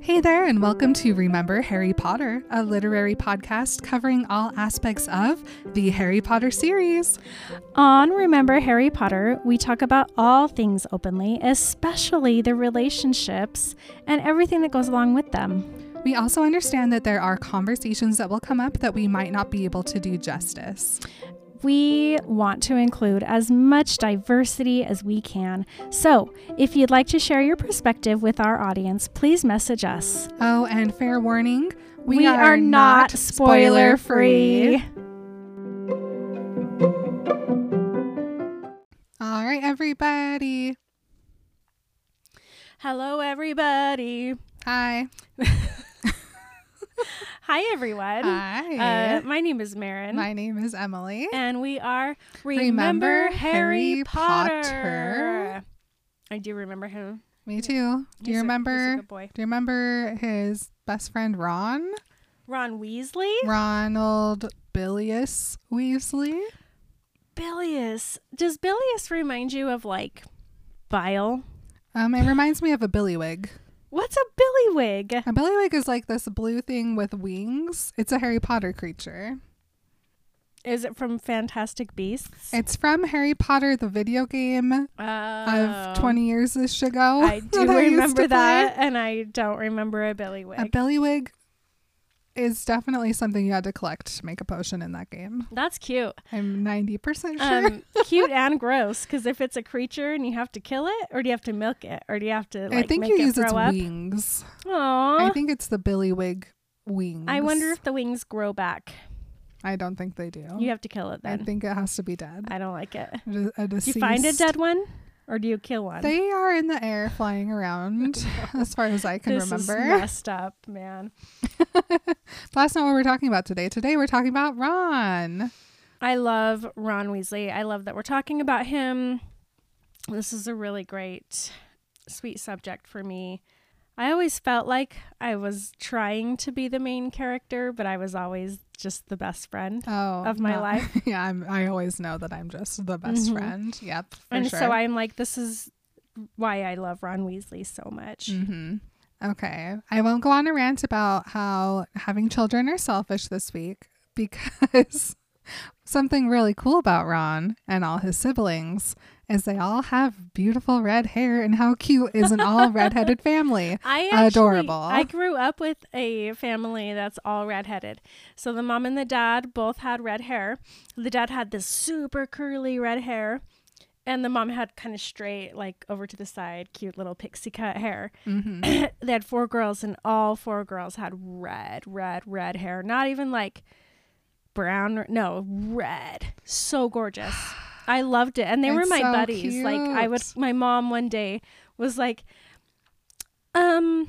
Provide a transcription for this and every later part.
Hey there, and welcome to Remember Harry Potter, a literary podcast covering all aspects of the Harry Potter series. On Remember Harry Potter, we talk about all things openly, especially the relationships and everything that goes along with them. We also understand that there are conversations that will come up that we might not be able to do justice. We want to include as much diversity as we can. So, if you'd like to share your perspective with our audience, please message us. Oh, and fair warning We, are, not spoiler free. All right, everybody. Hello, everybody. Hi. Hi, everyone. Hi. Uh, my name is Maren. My name is Emily. and we are Remember Remember, Harry, Harry Potter. Potter? I do remember him. Me too. Do you He's a- a remember? boy. Do you remember his best friend Ron? Ron Weasley? Ronald Bilius Weasley. Bilious. Does Bilious remind you of like bile? Um, it reminds me of a billywig. What's a billywig? A billywig is like this blue thing with wings. It's a Harry Potter creature. Is it from Fantastic Beasts? It's from Harry Potter, the video game Oh. of 20 years should. I do that remember play. that, and I don't remember a billywig. A billywig is definitely something you had to collect to make a potion in that game. That's cute. I'm 90% sure. Um, cute and gross. Because if it's a creature and you have to kill it, or do you have to milk it, or do you have to like I think you it use its up? wings. Aww. I think it's the billywig wings. I wonder if the wings grow back. I don't think they do. You have to kill it then. I think it has to be dead. I don't like it. A- a Do you find a dead one, or do you kill one? They are in the air flying around, as far as I can this is remember. messed up, man. That's not what we're talking about today. Today we're talking about Ron. I love Ron Weasley. I love that we're talking about him. This is a really great, sweet subject for me. I always felt like I was trying to be the main character, but I was always just the best friend. Oh, Of my no. life. yeah, I'm, I always know that I'm just the best Mhm. friend. Yep, for and sure. so I'm like, this is why I love Ron Weasley so much. hmm Okay, I won't go on a rant about how having children are selfish this week because something really cool about Ron and all his siblings is they all have beautiful red hair and how cute is an all redheaded family. I actually, Adorable. I grew up with a family that's all redheaded. So the mom and the dad both had red hair. The dad had this super curly red hair, and the mom had kind of straight, like over to the side, cute little pixie cut hair. hmm they had four girls, and all four girls had red, red, red hair. Not even like brown, no, red. So gorgeous. I loved it, and they were my so buddies. Like I would, my mom one day was like, "Um,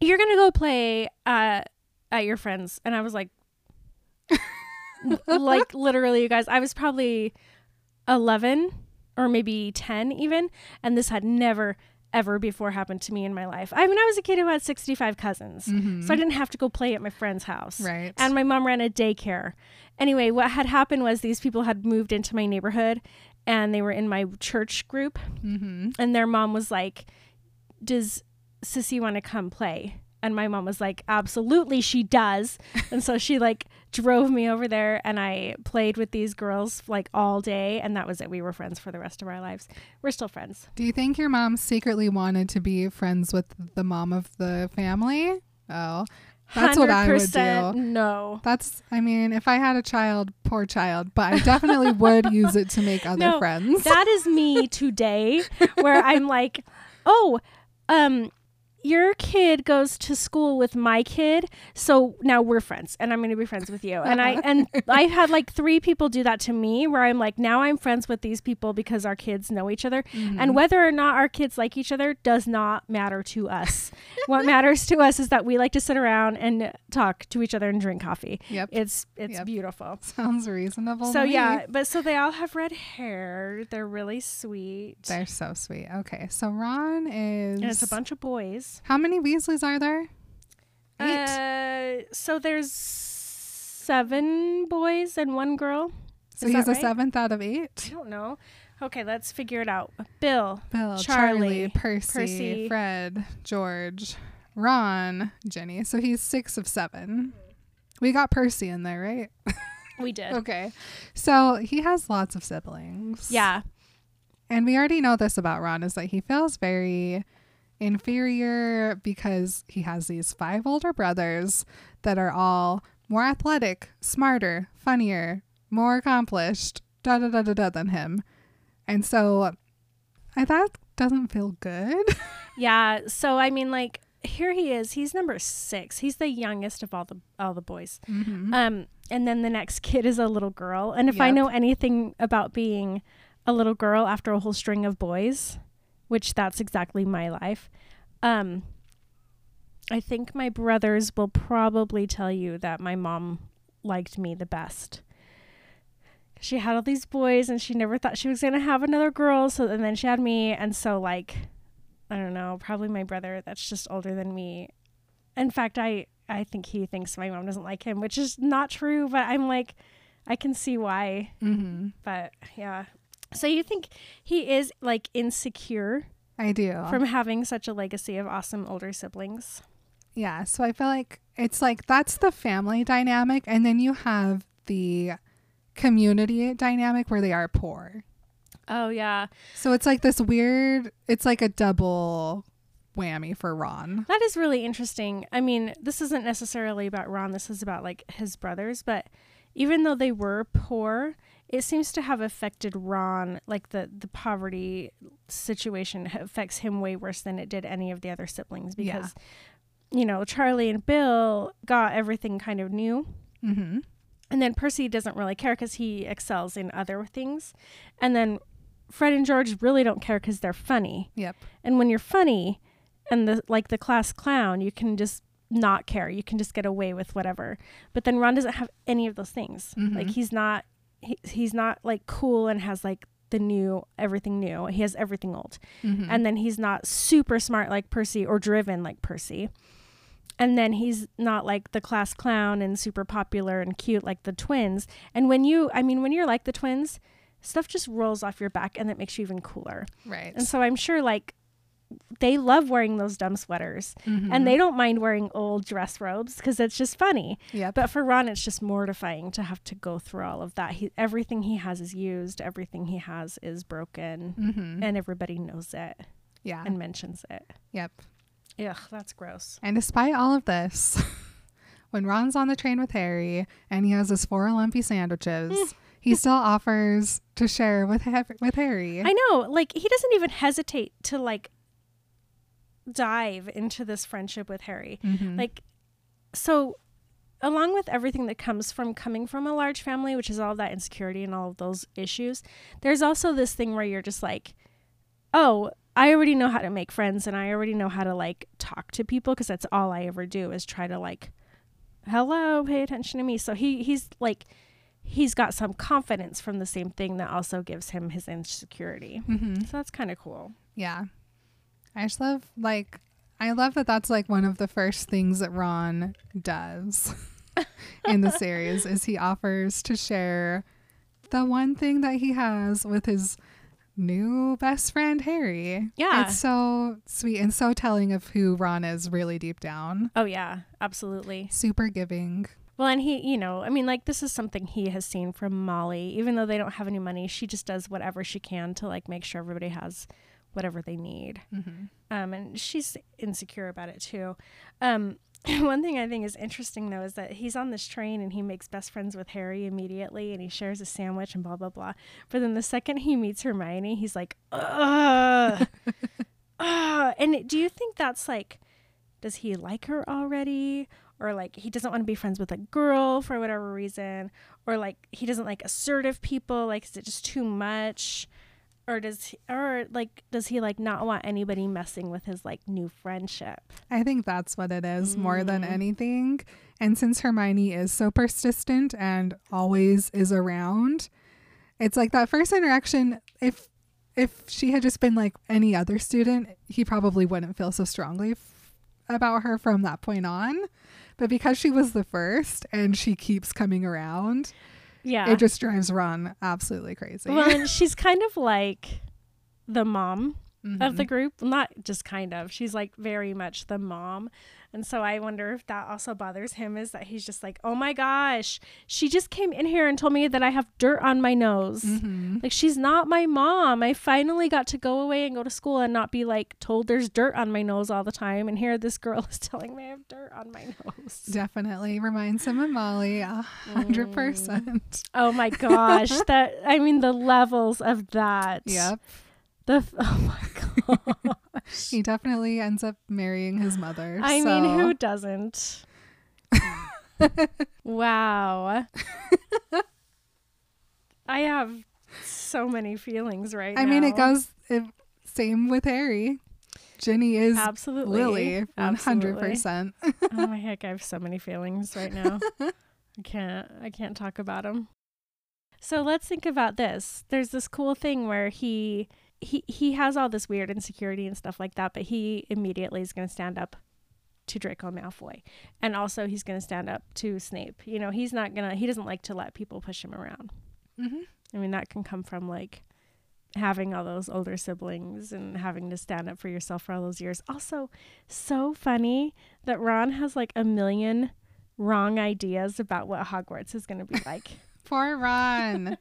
you're gonna go play uh, at your friends," and I was like, like literally, you guys. I was probably eleven or maybe ten even, and this had never ever before happened to me in my life. I mean, I was a kid who had sixty five cousins, so I didn't have to go play at my friend's house. Mm-hmm. Right. And my mom ran a daycare. Anyway, what had happened was these people had moved into my neighborhood and they were in my church group. hmm And their mom was like, Does Sissy want to come play? And my mom was like, Absolutely, she does. and so she like drove me over there and I played with these girls like all day. And that was it. We were friends for the rest of our lives. We're still friends. Do you think your mom secretly wanted to be friends with the mom of the family? Oh, that's what I would do. No. That's, I mean, if I had a child, poor child, but I definitely would use it to make other No, friends. that is me today where i'm like oh um your kid goes to school with my kid so now we're friends and i'm going to be friends with you and i and i've had like three people do that to me where i'm like now i'm friends with these people because our kids know each other Mm-hmm. and whether or not our kids like each other does not matter to us what matters to us is that we like to sit around and talk to each other and drink coffee Yep. it's it's Yep. beautiful Sounds reasonable. so yeah but so they all have red hair they're really sweet They're so sweet. Okay. So Ron is. and it's a bunch of boys How many Weasleys are there? Eight. Uh, so there's seven boys and one girl. so is he's a right? seventh out of eight. I don't know. Okay, let's figure it out. Bill, Bill, Charlie, Charlie, Percy, Percy. Fred, George, Ron, Ginny. So he's six of seven. We got Percy in there, right? we did. Okay. So he has lots of siblings. Yeah. And we already know this about Ron is that he feels very inferior because he has these five older brothers that are all more athletic, smarter, funnier, more accomplished, da da da da da than him. And so I that doesn't feel good. Yeah. So I mean, like, here he is. He's number six. He's the youngest of all the all the boys. mm-hmm. Um, and then the next kid is a little girl. And if I know anything about being a little girl after a whole string of boys, which that's exactly my life, um, I think my brothers will probably tell you that my mom liked me the best. She had all these boys and she never thought she was going to have another girl. So and then she had me. And so, like, I don't know, probably my brother that's just older than me. In fact, I, I think he thinks my mom doesn't like him, which is not true, but I'm like, I can see why. Mm-hmm. But yeah. So you think he is like insecure I do. from having such a legacy of awesome older siblings? Yeah, so I feel like it's like that's the family dynamic, and then you have the community dynamic where they are poor. Oh yeah, So it's like this weird, it's like a double whammy for Ron. that is really interesting. I mean, this isn't necessarily about Ron. This is about like his brothers, but even though they were poor, it seems to have affected Ron. Like the the poverty situation affects him way worse than it did any of the other siblings Yeah. because you know Charlie and Bill got everything kind of new. Mm-hmm. And then Percy doesn't really care because he excels in other things. And then Fred and George really don't care because they're funny. Yep. And when you're funny and the like the class clown, you can just not care. You can just get away with whatever. But then Ron doesn't have any of those things. Mhm. Like he's not he, he's not like cool and has like the new everything new. He has everything old. Mhm. And then he's not super smart like Percy or driven like Percy. And then he's not like the class clown and super popular and cute like the twins. And when you, I mean, when you're like the twins, stuff just rolls off your back and that makes you even cooler. right. And so I'm sure like they love wearing those dumb sweaters Mhm. and they don't mind wearing old dress robes because it's just funny. Yep. But for Ron, it's just mortifying to have to go through all of that. He, everything he has is used, everything he has is broken, mm-hmm. and everybody knows it yeah. and mentions it. yep. Ugh, that's gross. And despite all of this, when Ron's on the train with Harry and he has his four lumpy sandwiches, he still offers to share with with Harry. I know, like he doesn't even hesitate to like dive into this friendship with Harry. Mhm. Like so along with everything that comes from coming from a large family, which is all that insecurity and all of those issues, there's also this thing where you're just like, "Oh, I already know how to make friends and I already know how to like talk to people because that's all I ever do is try to like hello, pay attention to me." So he he's like he's got some confidence from the same thing that also gives him his insecurity. Mhm. So that's kind of cool. Yeah. I just love like I love that that's like one of the first things that Ron does in the series is he offers to share the one thing that he has with his new best friend Harry. Yeah. It's so sweet and so telling of who Ron is really deep down. Oh yeah, absolutely. Super giving. Well, and he, you know, I mean, like this is something he has seen from Molly. Even though they don't have any money, she just does whatever she can to like make sure everybody has whatever they need. Mm-hmm. Um, and she's insecure about it too. Um, one thing I think is interesting though is that he's on this train and he makes best friends with Harry immediately, and he shares a sandwich and blah blah blah. But then the second he meets Hermione, he's like, ugh, ugh. And do you think that's like, does he like her already? Or like he doesn't want to be friends with a girl for whatever reason, or like he doesn't like assertive people. Like is it just too much? Or does he, or like does he like not want anybody messing with his like new friendship I think that's what it is more than Mm. anything. And since Hermione is so persistent and always is around, it's like that first interaction if if she had just been like any other student, he probably wouldn't feel so strongly f- about her from that point on. But because she was the first and she keeps coming around, Yeah. It just drives Ron absolutely crazy. well, and she's kind of like the mom Mhm. of the group. Not just kind of. She's like very much the mom. And so I wonder if that also bothers him is that he's just like, oh my gosh, she just came in here and told me that I have dirt on my nose. Mhm. Like, she's not my mom. I finally got to go away and go to school and not be like told there's dirt on my nose all the time. And here this girl is telling me I have dirt on my nose. Definitely reminds him of Molly a hundred percent. Oh my gosh. that, I mean, the levels of that. Yep. The, oh my god. He definitely ends up marrying his mother. I so- mean, who doesn't? wow. I have so many feelings right now. I now. mean, it goes it, same with Harry. Ginny is absolutely Lily, one hundred percent. oh my heck, I have so many feelings right now. I can't I can't talk about them. So let's think about this. There's this cool thing where he he he has all this weird insecurity and stuff like that, but he immediately is going to stand up to Draco Malfoy. And also he's going to stand up to Snape. You know, he's not going to he doesn't like to let people push him around. hmm I mean, that can come from like having all those older siblings and having to stand up for yourself for all those years. Also, so funny that Ron has like a million wrong ideas about what Hogwarts is going to be like. Poor Ron.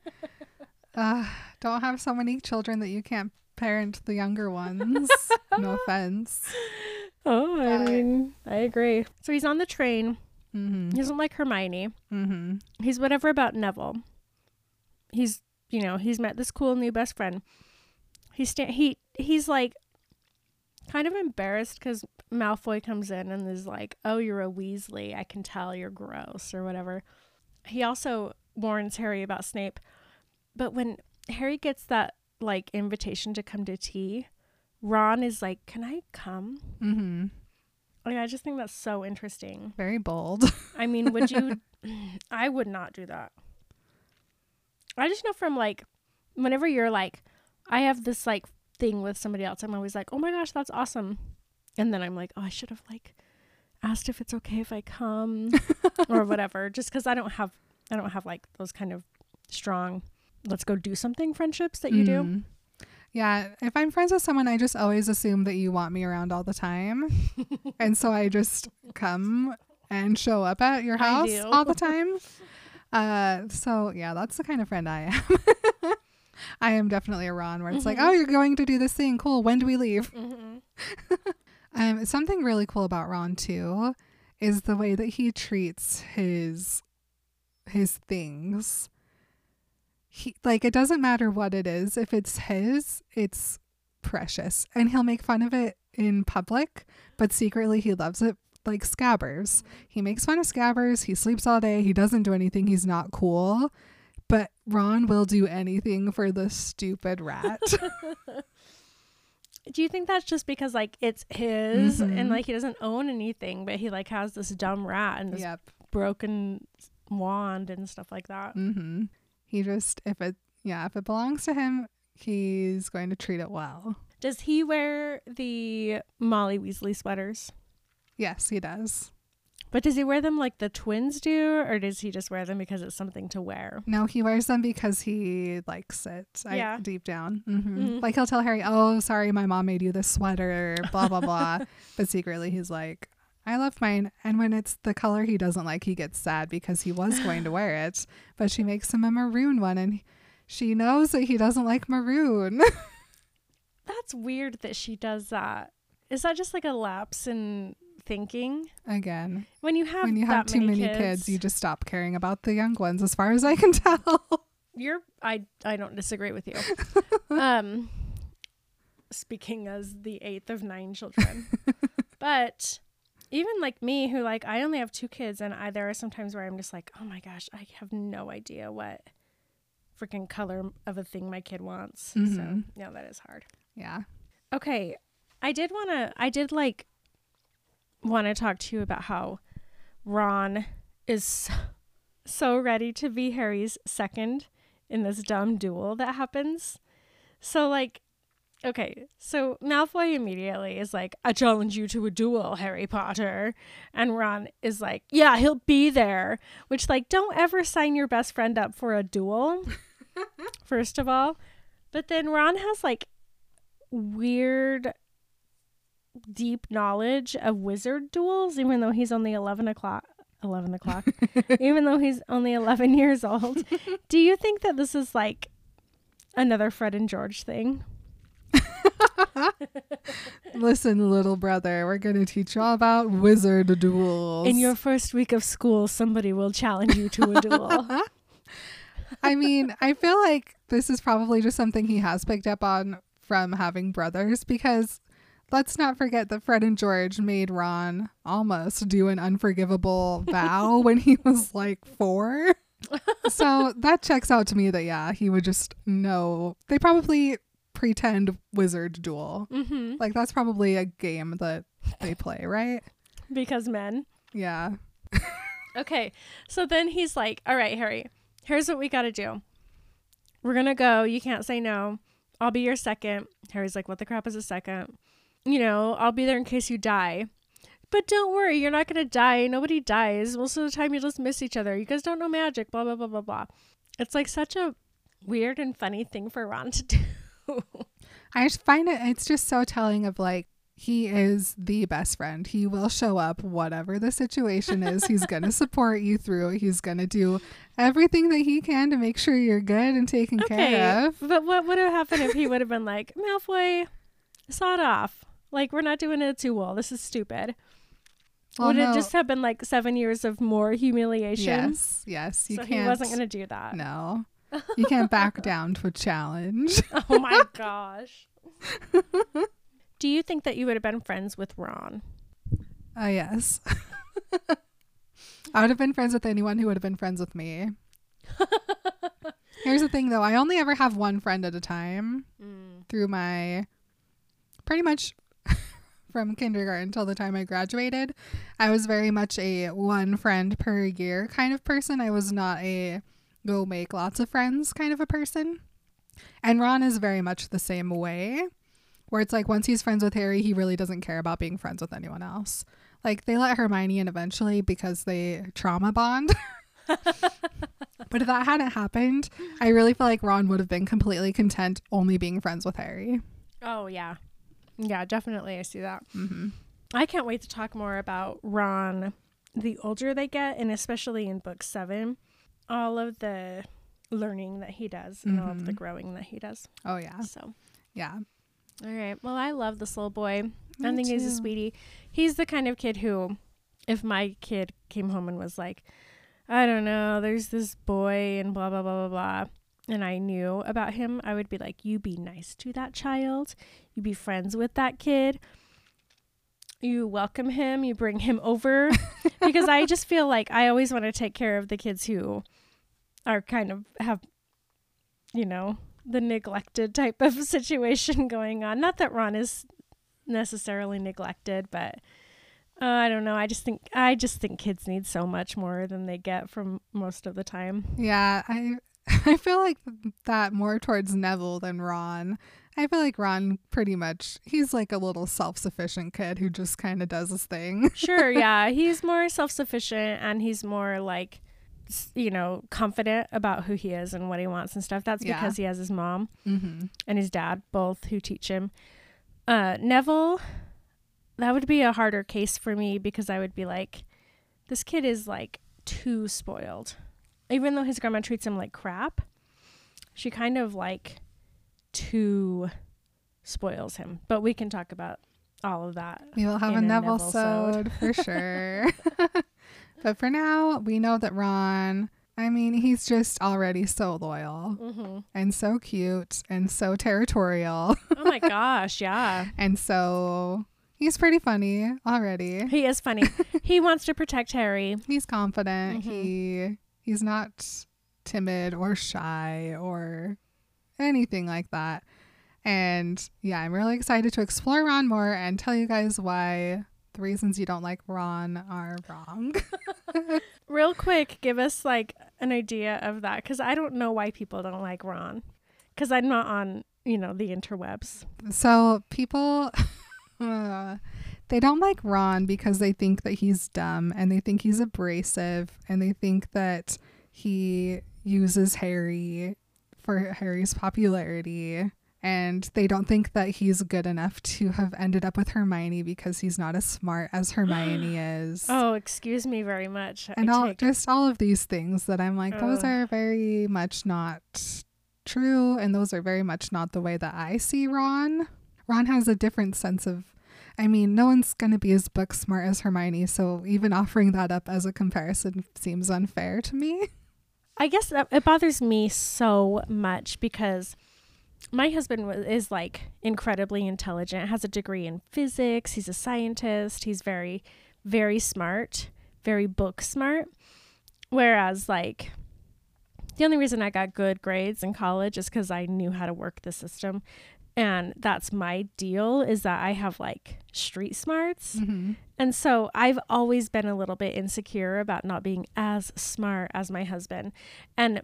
uh, don't have so many children that you can't parent the younger ones. no offense. oh, I mean, I agree. So he's on the train. Mm-hmm. He doesn't like Hermione. Mm-hmm. He's whatever about Neville. He's, you know, he's met this cool new best friend. He's sta- he he's like kind of embarrassed because Malfoy comes in and is like, "Oh, you're a Weasley. I can tell you're gross or whatever." He also warns Harry about Snape, but when Harry gets that like invitation to come to tea, Ron is like, "Can I come?" Mm-hmm. Like, I just think that's so interesting. Very bold. I mean, would you? I would not do that. I just know from like, whenever you're like, I have this like thing with somebody else, I'm always like, oh my gosh, that's awesome. And then I'm like, oh, I should have like asked if it's okay if I come or whatever, just because I don't have, I don't have like those kind of strong, let's go do something friendships that you do. Mm. Yeah, if I'm friends with someone, I just always assume that you want me around all the time. and so I just come and show up at your house all the time. Uh, so yeah, that's the kind of friend I am. I am definitely a Ron where it's like, Mhm. oh, you're going to do this thing. Cool. When do we leave? Mhm. Um, something really cool about Ron too is the way that he treats his his things. He like it doesn't matter what it is. If it's his, it's precious, and he'll make fun of it in public, but secretly he loves it. Like Scabbers, he makes fun of Scabbers. He sleeps all day. He doesn't do anything. He's not cool. But Ron will do anything for the stupid rat. Do you think that's just because like it's his Mhm. and like he doesn't own anything, but he like has this dumb rat and this yep. broken wand and stuff like that? Mm-hmm. He just if it yeah if it belongs to him, he's going to treat it well. Does he wear the Molly Weasley sweaters? Yes, he does. But does he wear them like the twins do, or does he just wear them because it's something to wear? No, he wears them because he likes it. I, Yeah. deep down. hmm Mhm. Like he'll tell Harry, "Oh, sorry, my mom made you this sweater." Blah blah blah. but secretly, he's like, "I love mine." And when it's the color he doesn't like, he gets sad because he was going to wear it, but she makes him a maroon one, and she knows that he doesn't like maroon. That's weird that she does that. Is that just like a lapse in thinking? Again, When you have when you have too many kids, kids, you just stop caring about the young ones, as far as I can tell. you're I I don't disagree with you. um speaking as the eighth of nine children. but even like me who like I only have two kids and I there are sometimes where I'm just like, "Oh my gosh, I have no idea what freaking color of a thing my kid wants." So, Mhm. yeah, that is hard. yeah. Okay. I did want to I did like want to talk to you about how Ron is so ready to be Harry's second in this dumb duel that happens. So like Okay, so Malfoy immediately is like, I challenge you to a duel, Harry Potter. And Ron is like, Yeah, he'll be there. Which, like, don't ever sign your best friend up for a duel, first of all. But then Ron has like weird, deep knowledge of wizard duels, even though he's only 11 o'clock. 11 o'clock, even though he's only 11 years old. Do you think that this is like another Fred and George thing? Listen, little brother, we're going to teach you all about wizard duels. In your first week of school, somebody will challenge you to a duel. I mean, I feel like this is probably just something he has picked up on from having brothers because let's not forget that Fred and George made Ron almost do an unforgivable vow when he was like four. so that checks out to me that, yeah, he would just know. They probably pretend wizard duel. hmm Like, that's probably a game that they play, right? Because men. Yeah. Okay, so then he's like, All right, Harry, here's what we got to do. We're going to go. You can't say no. I'll be your second. Harry's like, What the crap is a second? You know, I'll be there in case you die. But don't worry, you're not going to die. Nobody dies. Most of the time, you just miss each other. You guys don't know magic, blah, blah, blah, blah, blah. It's like such a weird and funny thing for Ron to do. I just find it, it's just so telling of like, he is the best friend. He will show up, whatever the situation is. He's going to support you through it. He's going to do everything that he can to make sure you're good and taken care of. But what would have happened if he would have been like, Malfoy, sawed off. Like, we're not doing it too well. This is stupid. Well, would no. it just have been like seven years of more humiliation? Yes, yes. You so can't. he wasn't going to do that. No. You can't back down to a challenge. Oh my gosh. do you think that you would have been friends with Ron? Oh, yes. I would have been friends with anyone who would have been friends with me. Here's the thing, though. I only ever have one friend at a time mm. through my pretty much from kindergarten till the time I graduated. I was very much a one friend per year kind of person. I was not a go make lots of friends kind of a person. And Ron is very much the same way, where it's like once he's friends with Harry, he really doesn't care about being friends with anyone else. Like they let Hermione in eventually because they trauma bond. but if that hadn't happened, I really feel like Ron would have been completely content only being friends with Harry. Oh, yeah. Yeah, definitely. I see that. hmm I can't wait to talk more about Ron the older they get, and especially in book seven, all of the learning that he does and all of the Mhm. growing that he does. Oh yeah, So, yeah. all right. Well, I love this little boy. I Me think he's a too. sweetie. He's the kind of kid who, if my kid came home and was like, I don't know, there's this boy and blah, blah, blah, blah, blah, and I knew about him, I would be like, you be nice to that child. You be friends with that kid. You welcome him. You bring him over. because I just feel like I always want to take care of the kids who are kind of have, you know, the neglected type of situation going on. Not that Ron is necessarily neglected, but uh, I don't know. I just think I just think kids need so much more than they get from most of the time. Yeah, I I feel like that more towards Neville than Ron. I feel like Ron pretty much he's like a little self-sufficient kid who just kind of does his thing. Sure, yeah, he's more self-sufficient and he's more like you know, confident about who he is and what he wants and stuff. That's Yeah. because he has his mom Mm-hmm. and his dad both who teach him. Uh Neville that would be a harder case for me because I would be like this kid is like too spoiled. Even though his grandma treats him like crap, she kind of like too spoils him. But we can talk about all of that. We will have a Neville Neville-sode. for sure. but for now, we know that Ron. I mean, he's just already so loyal Mm-hmm. and so cute and so territorial Oh my gosh, yeah. and so he's pretty funny already. He is funny. he wants to protect Harry. He's confident. Mhm. He he's not timid or shy or anything like that. And yeah, I'm really excited to explore Ron more and tell you guys why the reasons you don't like Ron are wrong. Real quick, give us like an idea of that because I don't know why people don't like Ron. Because I'm not on you know, the interwebs. So people, uh, they don't like Ron because they think that he's dumb and they think he's abrasive and they think that he uses Harry for Harry's popularity. And they don't think that he's good enough to have ended up with Hermione because he's not as smart as Hermione is. Oh, excuse me very much. and I all take- just all of these things that I'm like, those are very much not true, and those are very much not the way that I see Ron. Ron has a different sense of. I mean, no one's gonna be as book smart as Hermione, so even offering that up as a comparison seems unfair to me. I guess that it bothers me so much because my husband is like incredibly intelligent, has a degree in physics, he's a scientist, he's very, very smart, very book smart. Whereas, like, the only reason I got good grades in college is because I knew how to work the system. And that's my deal is that I have like street smarts. Mm-hmm. And so I've always been a little bit insecure about not being as smart as my husband. And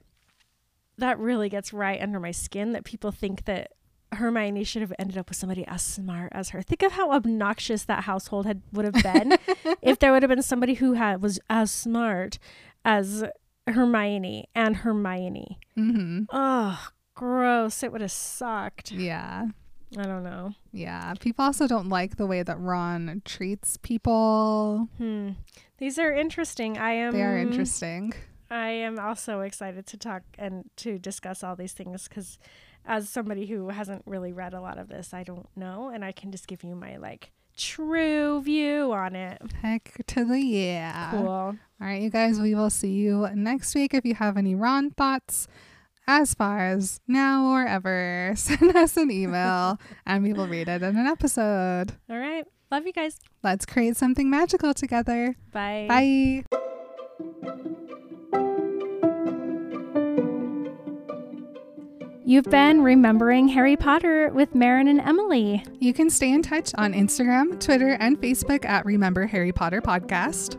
that really gets right under my skin that people think that Hermione should have ended up with somebody as smart as her. Think of how obnoxious that household had would have been if there would have been somebody who had was as smart as Hermione and Hermione. Mm-hmm. Oh, gross. It would have sucked. Yeah. I don't know. Yeah. People also don't like the way that Ron treats people. Hmm. These are interesting. I am They are interesting. I am also excited to talk and to discuss all these things because, as somebody who hasn't really read a lot of this, I don't know, and I can just give you my like true view on it. Heck to the yeah. Cool. All right, you guys, we will see you next week. If you have any Ron thoughts, as far as now or ever, send us an email and we will read it in an episode. All right. Love you guys. Let's create something magical together. Bye. Bye. You've been remembering Harry Potter with Maren and Emily. You can stay in touch on Instagram, Twitter, and Facebook at Remember Harry Potter Podcast.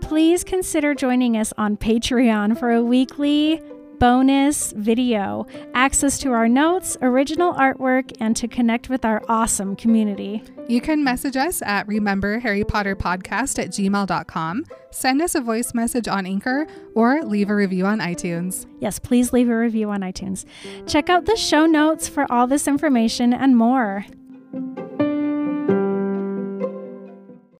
Please consider joining us on Patreon for a weekly bonus video, access to our notes, original artwork, and to connect with our awesome community. You can message us at Remember Harry Potter Podcast at gmail.com, send us a voice message on Anchor, or leave a review on iTunes. Yes, please leave a review on iTunes. Check out the show notes for all this information and more.